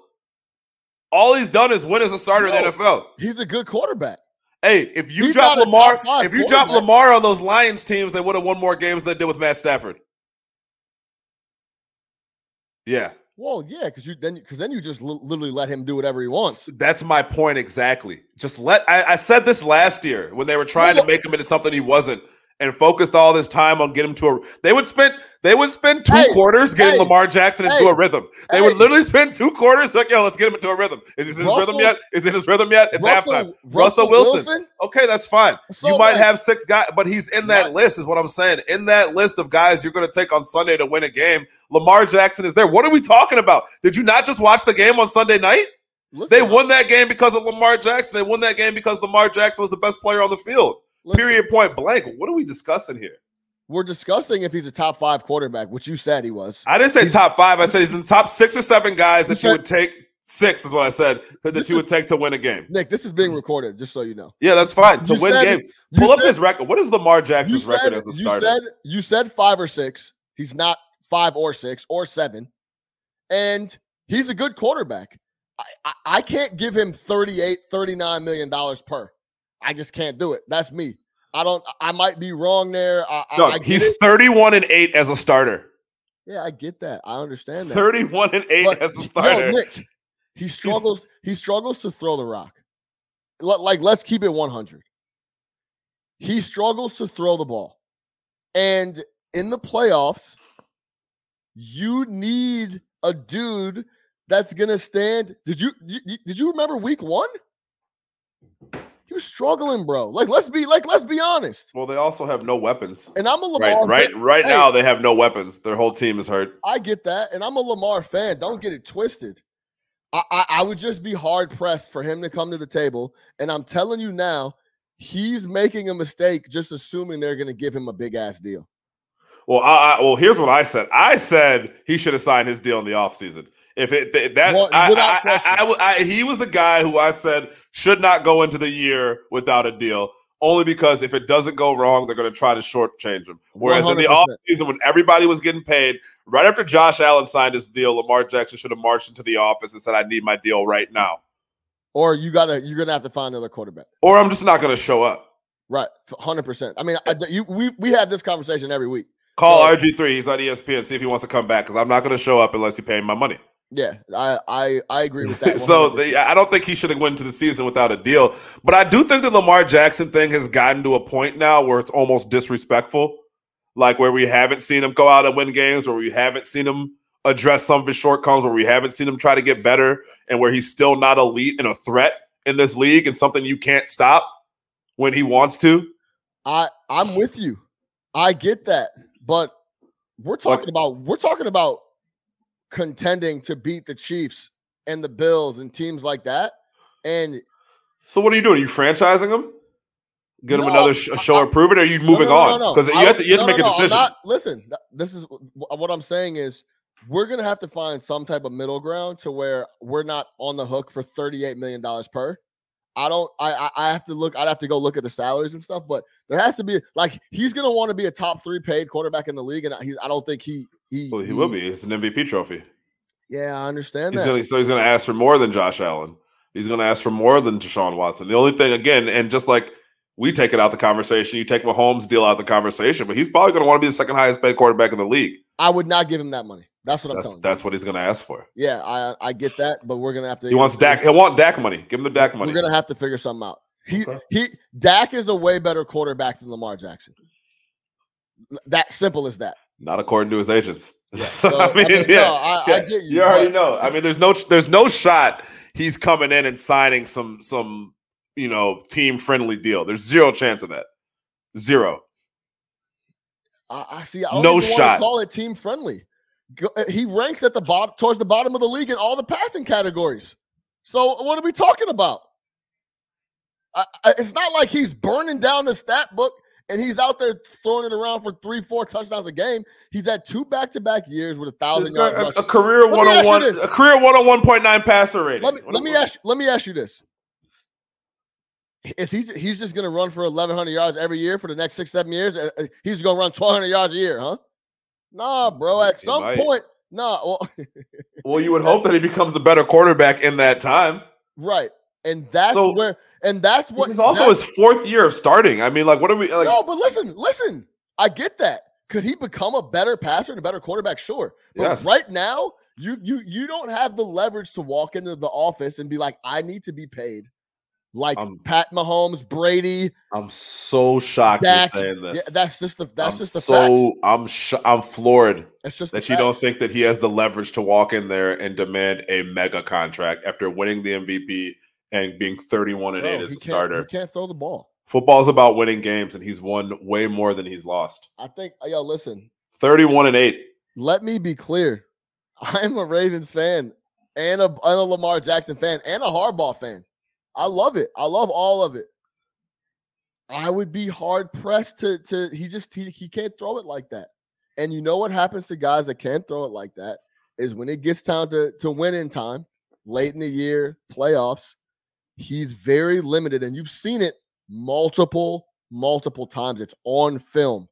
All he's done is win as a starter in the NFL. He's a good quarterback. Hey, if you He's drop Lamar, if you drop. Lamar on those Lions teams, they would have won more games than they did with Matt Stafford. Yeah, Well, yeah, because you then because then you just li- literally let him do whatever he wants. that's my point exactly. Just let I, I said this last year when they were trying to make him into something he wasn't, and focused all this time on getting him to a. They would spend they would spend two Hey, quarters getting hey, Lamar Jackson into hey, a rhythm. They would literally spend two quarters like, yo, let's get him into a rhythm. Is he in his rhythm yet? Is he in his rhythm yet? It's halftime. Russell, Russell Wilson. Okay, that's fine. So, you might like, have six guys, but he's in that What? list, is what I'm saying. In that list of guys you're going to take on Sunday to win a game, Lamar Jackson is there. What are we talking about? Did you not just watch the game on Sunday night? listen, They won that game because of Lamar Jackson. They won that game because Lamar Jackson was the best player on the field. Listen, Period. Point blank. What are we discussing here? We're discussing if he's a top five quarterback, which you said he was. I didn't say He's- top five. I said he's in the top six or seven guys You that you said- would take. Six is what I said that you would is- take to win a game. Nick, this is being recorded, just so you know. Yeah, that's fine. To You win said- games. Pull up said- his record. What is Lamar you Jackson's record as a starter? you said you said five or six. He's not five or six or seven, and he's a good quarterback. I, I, I can't give him 38 39 million dollars per. I just can't do it. That's me. I don't. I might be wrong there. I, I- No, he's it. 31 and 8 as a starter. Yeah, I get that. I understand that. 31 and 8 But, as a starter. Nick, he struggles. He struggles to throw the rock. Like, let's keep it 100. He struggles to throw the ball, and in the playoffs, you need a dude that's gonna stand. Did you- did you remember week one? He was struggling, bro. Like, let's be like, let's be honest. well, they also have no weapons. And I'm a Lamar. right, fan. right Hey, now they have no weapons. Their whole team is hurt. I get that, and I'm a Lamar fan. Don't get it twisted. I, I, I would just be hard pressed for him to come to the table, and I'm telling you now, he's making a mistake just assuming they're going to give him a big ass deal. Well, I, I, well, here's what I said. I said he should have signed his deal in the offseason. If it th- that Well, I, I. I, he was a guy who I said should not go into the year without a deal, only because if it doesn't go wrong, they're going to try to shortchange him. Whereas in the 100%. offseason, when everybody was getting paid, right after Josh Allen signed his deal, Lamar Jackson should have marched into the office and said, "I need my deal right now," Or you gotta, you're gonna have to find another quarterback. or I'm just not going to show up. Right, hundred percent. I mean, I, you, we we have this conversation every week. Call So- RG3. He's on ESPN. See if he wants to come back because I'm not going to show up unless you pay me my money. Yeah, I I I agree with that. so the, I don't think he should have went into the season without a deal. But I do think the Lamar Jackson thing has gotten to a point now where it's almost disrespectful. Like where we haven't seen him go out and win games, where we haven't seen him address some of his shortcomings, where we haven't seen him try to get better, and where he's still not elite and a threat in this league and something you can't stop when he wants to. I I'm with you. I get that, but we're talking about we're talking about contending to beat the Chiefs and the Bills and teams like that. And So what are you doing? Are you franchising him? Get him No, another sh- show I- or prove it? Or are you moving no, no, on? no, no. Because you have to, you have to make a decision. not- listen, this is what I'm saying is we're gonna have to find some type of middle ground to where we're not on the hook for 38 million dollars per. I don't. I, I have to look. I'd have to go look at the salaries and stuff. But there has to be like he's gonna want to be a top three paid quarterback in the league, and I- he's. I don't think he he oh, well, he will be. It's an MVP trophy. Yeah, I understand He's that. gonna so he's gonna ask for more than Josh Allen. He's gonna ask for more than Deshaun Watson. The only thing again, and just like we take it out the conversation, you take Mahomes deal out the conversation, but he's probably gonna want to be the second highest paid quarterback in the league. I would not give him that money. That's what I'm That's telling you. that's what he's gonna ask for. Yeah, I I get that, but we're gonna have to. He wants Dak. He'll want Dak money. Give him the Dak money. We're gonna have to figure something out. He Okay. he Dak is a way better quarterback than Lamar Jackson. That simple as that. Not according to his agents. So, I mean, no, I, I yeah. get you. You already but- know. I mean, there's no there's no shot he's coming in and signing some some you know team friendly deal. There's zero chance of that. Zero. I, I see. I No shot. call it team friendly. Uh, He ranks at the bottom, towards the bottom of the league in all the passing categories. So what are we talking about? I, I, it's not like he's burning down the stat book and he's out there throwing it around for three, four touchdowns a game. He's had two back-to-back years with a thousand yards. a, a career one on one, a career one on one point nine passer rating. Let me let me ask let me ask you this: Is he he's just going to run for eleven hundred yards every year for the next six seven years? Uh, uh, He's going to run twelve hundred yards a year, huh? Nah, bro. At He some might. point, nah. Well, Well, you would hope that he becomes a better quarterback in that time. right, and that's So- where, and that's what. Is also his fourth year of starting. I mean, like, what are we like? no, but listen, listen. I get that. Could he become a better passer and a better quarterback? Sure. But Yes. right now, you you you don't have the leverage to walk into the office and be like, I need to be paid like Um, Pat Mahomes, Brady. I'm so shocked Dak, you're saying this. Yeah, that's just the that's I'm just the so fact. I'm sh- I'm floored It's just that you don't think that he has the leverage to walk in there and demand a mega contract after winning the MVP and being 31 and Bro, 8 as a starter. He can't throw the ball. Football's about winning games, and he's won way more than he's lost. I think. Uh, yo, listen. 31 and 8. Let me be clear. I'm a Ravens fan and a, and a Lamar Jackson fan and a Harbaugh fan. I love it. I love all of it. I would be hard pressed to to he just he, he can't throw it like that. And you know what happens to guys that can't throw it like that is when it gets time to to win in time, late in the year, playoffs, he's very limited and you've seen it multiple multiple times. It's on film.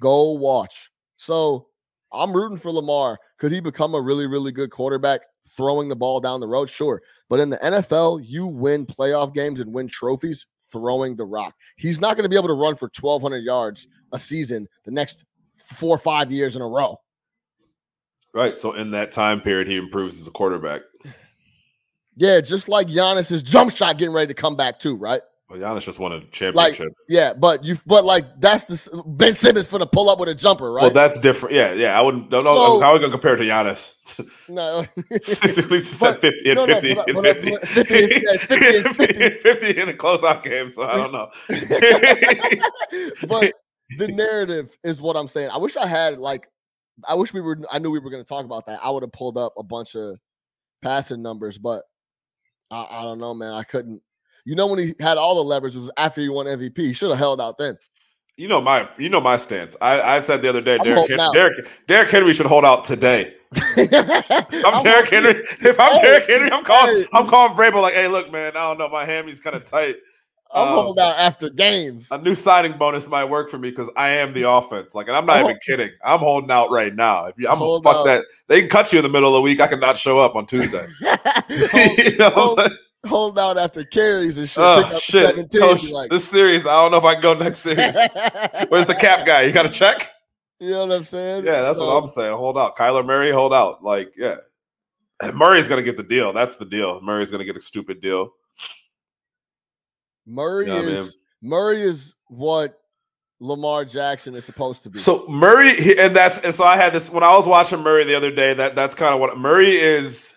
Go watch. So, I'm rooting for Lamar. Could he become a really really good quarterback throwing the ball down the road? Sure. But in the NFL, you win playoff games and win trophies throwing the rock. He's not going to be able to run for 1,200 yards a season the next four or five years in a row. Right. So in that time period, he improves as a quarterback. Yeah, just like Giannis's jump shot getting ready to come back too, right? Well, Giannis just won a championship. Like, Yeah, but you, but like that's the Ben Simmons for the pull up with a jumper, right? Well, that's different. Yeah, yeah. I wouldn't. No, no. So- how are we gonna compare it to Giannis? no, Basically, said 50 and no, no, 50 but- and but- 50. but 50 and- yeah, 50 and 50. 50 in a closeout game. So I don't know. but the narrative is what I'm saying. I wish I had like, I wish we were. I knew we were going to talk about that. I would have pulled up a bunch of passing numbers, but I, I don't know, man. I couldn't. You know, when he had all the leverage, it was after he won MVP. He should have held out then. You know my, you know my stance. I, I said the other day, Derrick, holding Hen- out. Derrick, Derrick Henry should hold out today. I'm, I'm, Derrick Henry. If I'm Hey, Derrick Henry, I'm calling. hey. I'm calling Vrabel like, hey, look, man. I don't know. My hammies kind of tight. I'm Um, holding out after games. A new signing bonus might work for me because I am the offense. Like, and I'm not I'm even kidding. I'm holding out right now. If you, I'm Hold fuck out. that. They can cut you in the middle of the week. I cannot show up on Tuesday. hold, you know hold- hold out after carries and shit. Oh pick up shit! 17. Coach, like, this series, I don't know if I can go next series. Where's the cap guy? You got to check. You know what I'm saying? Yeah, that's So, what I'm saying. Hold out, Kyler Murray. Hold out. Like, yeah, Murray's gonna get the deal. That's the deal. Murray's gonna get a stupid deal. Murray Yeah, man. is Murray is what Lamar Jackson is supposed to be. So Murray, and that's and so I had this when I was watching Murray the other day. That that's kind of what Murray is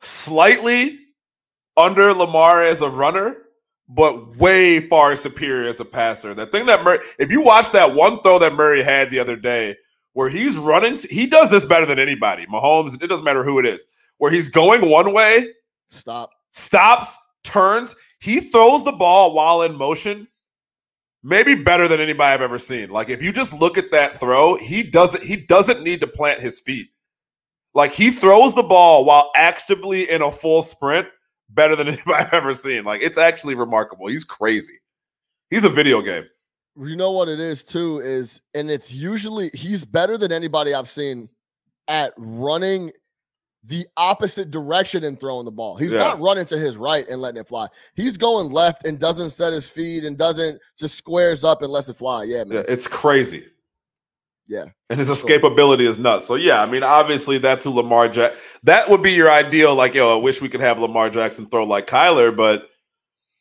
slightly under Lamar as a runner, but way far superior as a passer. The thing that Murray, if you watch that one throw that Murray had the other day, where he's running. He does this better than anybody. Mahomes, it doesn't matter who it is. Where he's going one way, Stop. stops, turns, he throws the ball while in motion. Maybe better than anybody I've ever seen. Like if you just look at that throw, he doesn't he doesn't need to plant his feet. Like he throws the ball while actively in a full sprint better than anybody I've ever seen. Like it's actually remarkable. He's crazy. He's a video game. You know what it is too is, and it's usually he's better than anybody I've seen at running the opposite direction and throwing the ball. He's Yeah. not running to his right and letting it fly. He's going left and doesn't set his feet and doesn't just squares up and lets it fly. Yeah, Yeah, it's crazy. Yeah. And his escapability is nuts. So yeah, I mean, obviously that's who Lamar Jack. That would be your ideal. Like, yo, I wish we could have Lamar Jackson throw like Kyler, but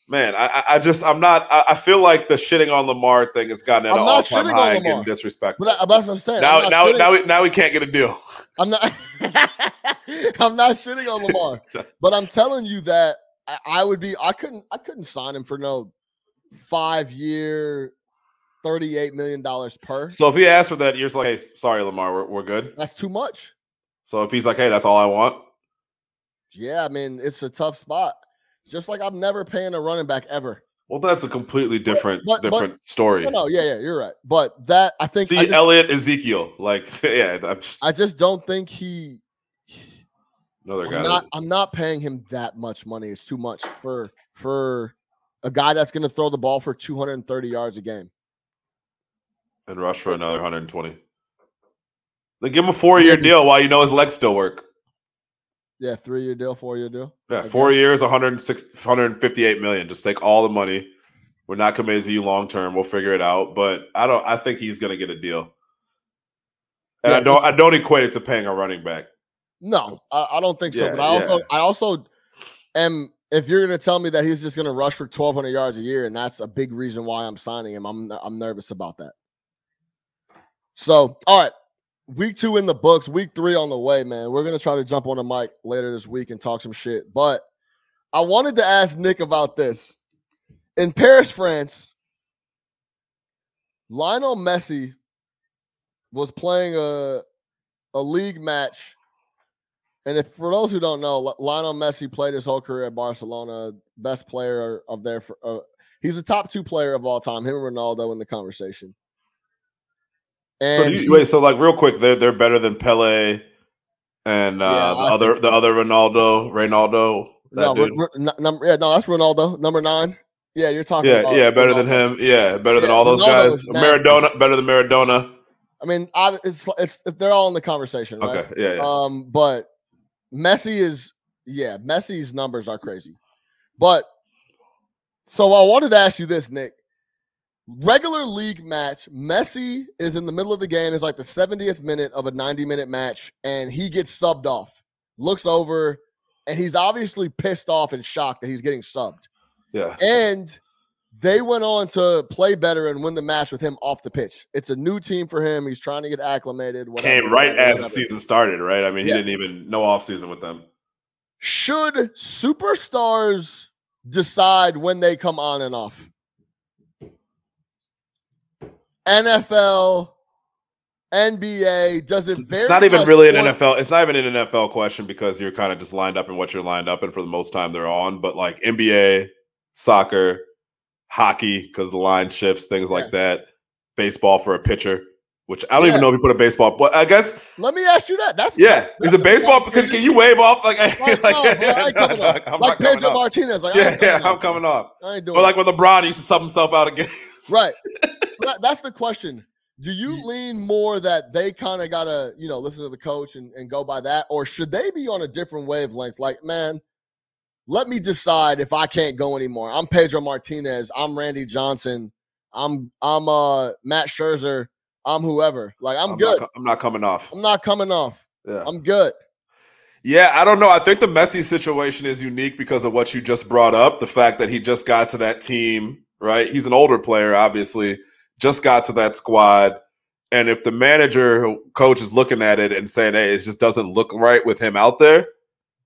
man, I, I- just I'm not. I, I feel like the shitting on Lamar thing has gotten at I'm an all time high and getting disrespectful. But, I, that's what I'm saying. now, I'm now, shitting- now, we, now we can't get a deal. I'm not. I'm not shitting on Lamar, but I'm telling you that I, I would be. I couldn't. I couldn't sign him for no five year, thirty eight million dollars per. So if he asks for that, you're like, hey, sorry, Lamar, we're, we're good. That's too much. So if he's like, hey, that's all I want, Yeah, I mean it's a tough spot. Just like I'm never paying a running back ever. Well, that's a completely different but- but- different story. No, no, yeah, yeah, you're right. But that I think See I just, Elliott Ezekiel, like yeah, that's I just don't think he. another I'm guy. not. I'm not paying him that much money. It's too much for for a guy that's going to throw the ball for 230 yards a game. and rush for another 120. Then give him a four year deal while you know his legs still work. Yeah, three year deal, four year deal. Yeah, I four guess. years, 106, 158 million. Just take all the money. We're not committed to you long term. We'll figure it out. But I don't. I think he's going to get a deal. And Yeah, I don't. I don't equate it to paying a running back. No, I, I don't think so. Yeah, but I also, yeah. I also am. If you're going to tell me that he's just going to rush for 1,200 yards a year, and that's a big reason why I'm signing him, I'm I'm nervous about that. So, all right, week two in the books, week three on the way, man. We're to try to jump on the mic later this week and talk some shit. But I wanted to ask Nick about this. In Paris, France, Lionel Messi was playing a a league match. And if for those who don't know, Lionel Messi played his whole career at Barcelona, best player of their. Uh, he's the top two player of all time. Him and Ronaldo in the conversation. So And do you, wait. So like real quick, they're they're better than Pele and uh, Yeah, the other the other Ronaldo, Reynaldo. No, dude. Ro- Ro- yeah, no, that's Ronaldo, number nine. Yeah, you're talking. yeah, about yeah, better than him. Yeah, better than all those Ronaldo guys. Maradona, better than Maradona. I mean, I, it's, it's they're all in the conversation, right? Okay, yeah, yeah. Um, but Messi is yeah, Messi's numbers are crazy. But so I wanted to ask you this, Nick. Regular league match, Messi is in the middle of the game, It's like the 70th minute of a 90 minute match, and he gets subbed off. Looks over, and he's obviously pissed off and shocked that he's getting subbed. yeah. And they went on to play better and win the match with him off the pitch. It's a new team for him. He's trying to get acclimated. Whatever, Came right whatever, as the season started, right? I mean, Yeah. he didn't even no off season with them. Should superstars decide when they come on and off? NFL, NBA, does it It's, it's not even really an? NFL. It's not even an NFL question because you're kind of just lined up in what you're lined up in for the most time they're on. But like NBA, soccer, hockey because the line shifts, things like that. Baseball for a pitcher, which I don't Yeah. even know if you put a baseball. But I guess Let me ask you that. That's yeah, that's- is a baseball? that's Can, you wave off like Like, like, no, bro, I ain't coming off. I'm like Pedro off. Martinez. Like, yeah, yeah, I'm coming off. I ain't doing Or like when LeBron used to sub himself out again. Right. That, that's the question. Do you lean more that they kind of gotta, you know, listen to the coach and, and go by that, or should they be on a different wavelength? Like, man, let me decide if I can't go anymore. I'm Pedro Martinez. I'm Randy Johnson. I'm I'm uh Matt Scherzer. I'm whoever. Like, I'm, not good. co- I'm not coming off. I'm not coming off. Yeah. I'm good. Yeah, I don't know. I think the Messi situation is unique because of what you just brought up. The fact that he just got to that team, right? He's an older player, obviously, just got to that squad. And if the manager, coach is looking at it and saying, hey, it just doesn't look right with him out there,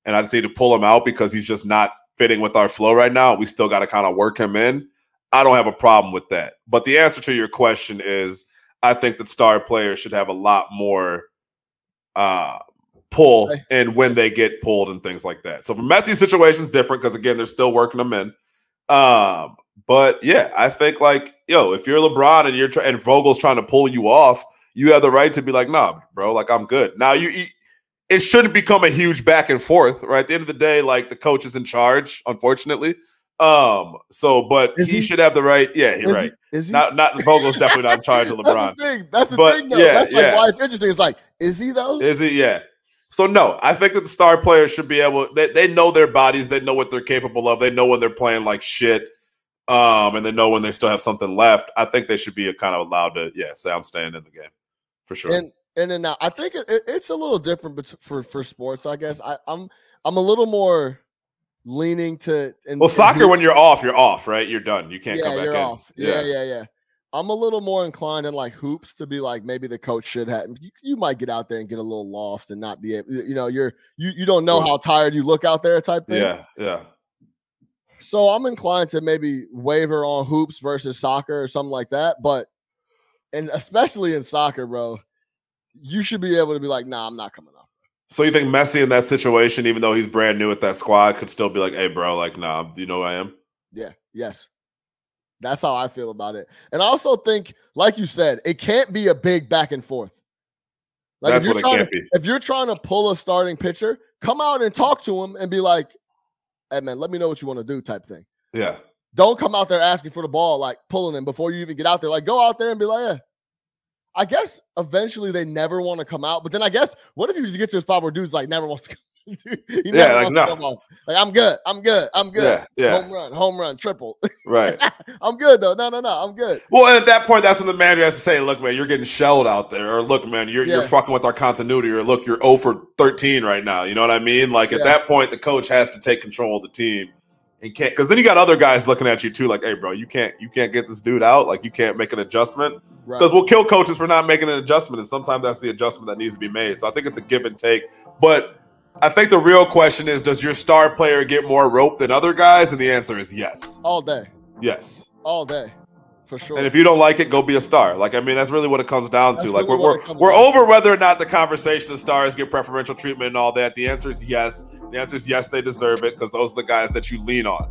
and I just need to pull him out because he's just not fitting with our flow right now, we still got to kind of work him in. I don't have a problem with that. But the answer to your question is I think that star players should have a lot more uh, pull and when they get pulled and things like that. So for Messi situation's different because again, they're still working them in. Um, but yeah, I think like yo, if you're LeBron and you're try- and Vogel's trying to pull you off, you have the right to be like, nah, bro, like I'm good. Now you, it shouldn't become a huge back and forth, right? At the end of the day, like the coach is in charge, unfortunately. Um, so but he, he? should have the right, yeah, you're right. He, is he? Not not Vogel's definitely not in charge of LeBron. That's the thing. That's the But, thing, though. yeah, That's like yeah. why it's interesting. It's like, is he though? Is he? Yeah. So no, I think that the star players should be able. They, they know their bodies. They know what they're capable of. They know when they're playing like shit, um, and they know when they still have something left. I think they should be kind of allowed to, yeah, say I'm staying in the game for sure. And and then now I think it, it- it's a little different for for sports. I guess I, I'm I'm a little more leaning to. And, well, soccer who- when you're off, you're off, right? You're done. You can't yeah, come back you're in. off. Yeah, yeah, yeah. I'm a little more inclined in like hoops to be like maybe the coach should have. You, you might get out there and get a little lost and not be able. You know, you're you you don't know how tired you look out there type thing. yeah, yeah. So I'm inclined to maybe waver on hoops versus soccer or something like that. But and especially in soccer, bro, you should be able to be like, nah, I'm not coming up. So you think Messi in that situation, even though he's brand new at that squad, could still be like, "Hey, bro, like, nah, do you know who I am?" Yeah, yes. That's how I feel about it. And I also think, like you said, it can't be a big back and forth. Like That's if you're what it trying can't to, be. if you're trying to pull a starting pitcher, come out and talk to him and be like, hey man, let me know what you want to do, type thing. Yeah, Don't come out there asking for the ball, like pulling him before you even get out there. Like go out there and be like, yeah. I guess eventually they never want to come out, but then I guess what if you just get to a spot where dude's like never wants to come? Yeah, like, no. to come off. Like I'm good, I'm good, I'm good. yeah, yeah. Home run, home run, triple. Right. I'm good though. No, no, no. I'm good. Well, and at that point, that's when the manager has to say, "Look, man, you're getting shelled out there," or "Look, man, you're you're fucking with our continuity," or "Look, you're 0 for 13 right now." You know what I mean? Like at Yeah. that point, the coach has to take control of the team and can't because then you got other guys looking at you too, like, "Hey, bro, you can't you can't get this dude out. Like, you can't make an adjustment Right. because we'll kill coaches for not making an adjustment, and sometimes that's the adjustment that needs to be made. So I think it's a give and take, but. I think the real question is Does your star player get more rope than other guys? And the answer is yes. All day. Yes. All day. For sure. And if you don't like it, go be a star. Like I mean, that's really what it comes down That's to. Like really we're we're, we're down over whether or not the conversation of stars get preferential treatment and all that. The answer is yes. The answer is yes, they deserve it because those are the guys that you lean on.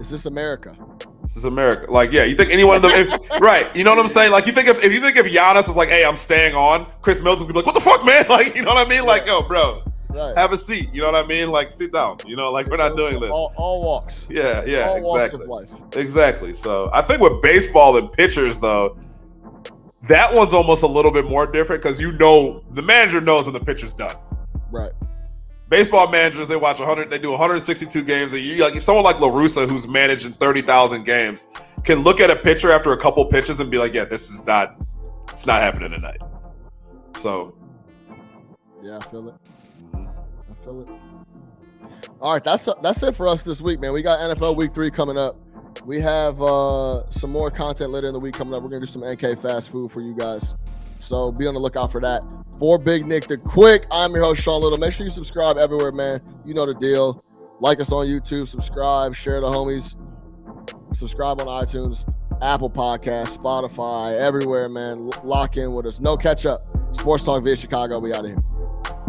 is this America? This is America. Like, yeah, you think anyone of them, if, right? You know what I'm saying? Like, you think if, if you think if Giannis was like, "Hey, I'm staying on," Khris Middleton's gonna be like, "What the fuck, man?" Like, you know what I mean? Like, yo, bro, Right. have a seat. You know what I mean? Like, sit down. You know, like we're not doing this. All, all walks. Yeah, yeah, all walks exactly. of life. Exactly. So I think with baseball and pitchers, though, that one's almost a little bit more different because you know the manager knows when the pitcher's done. Right. Baseball managers they watch 100, they do 162 games a year. Like someone like La Russa, who's managed in 30,000 games, can look at a pitcher after a couple pitches and be like, "Yeah, this is not, it's not happening tonight." So Yeah, I feel it. Feel it. All right, that's that's it for us this week, man. We got NFL Week Three coming up. We have uh some more content later in the week coming up. We're gonna do some NK fast food for you guys, so be on the lookout for that. For Big Nick the Quick, I'm your host Sean Little. Make sure you subscribe everywhere, man. You know the deal. Like us on YouTube, subscribe, share the homies, subscribe on iTunes, Apple Podcast, Spotify, everywhere, man. L- lock in with us. No catch up. Sports Talk via Chicago. We out of here.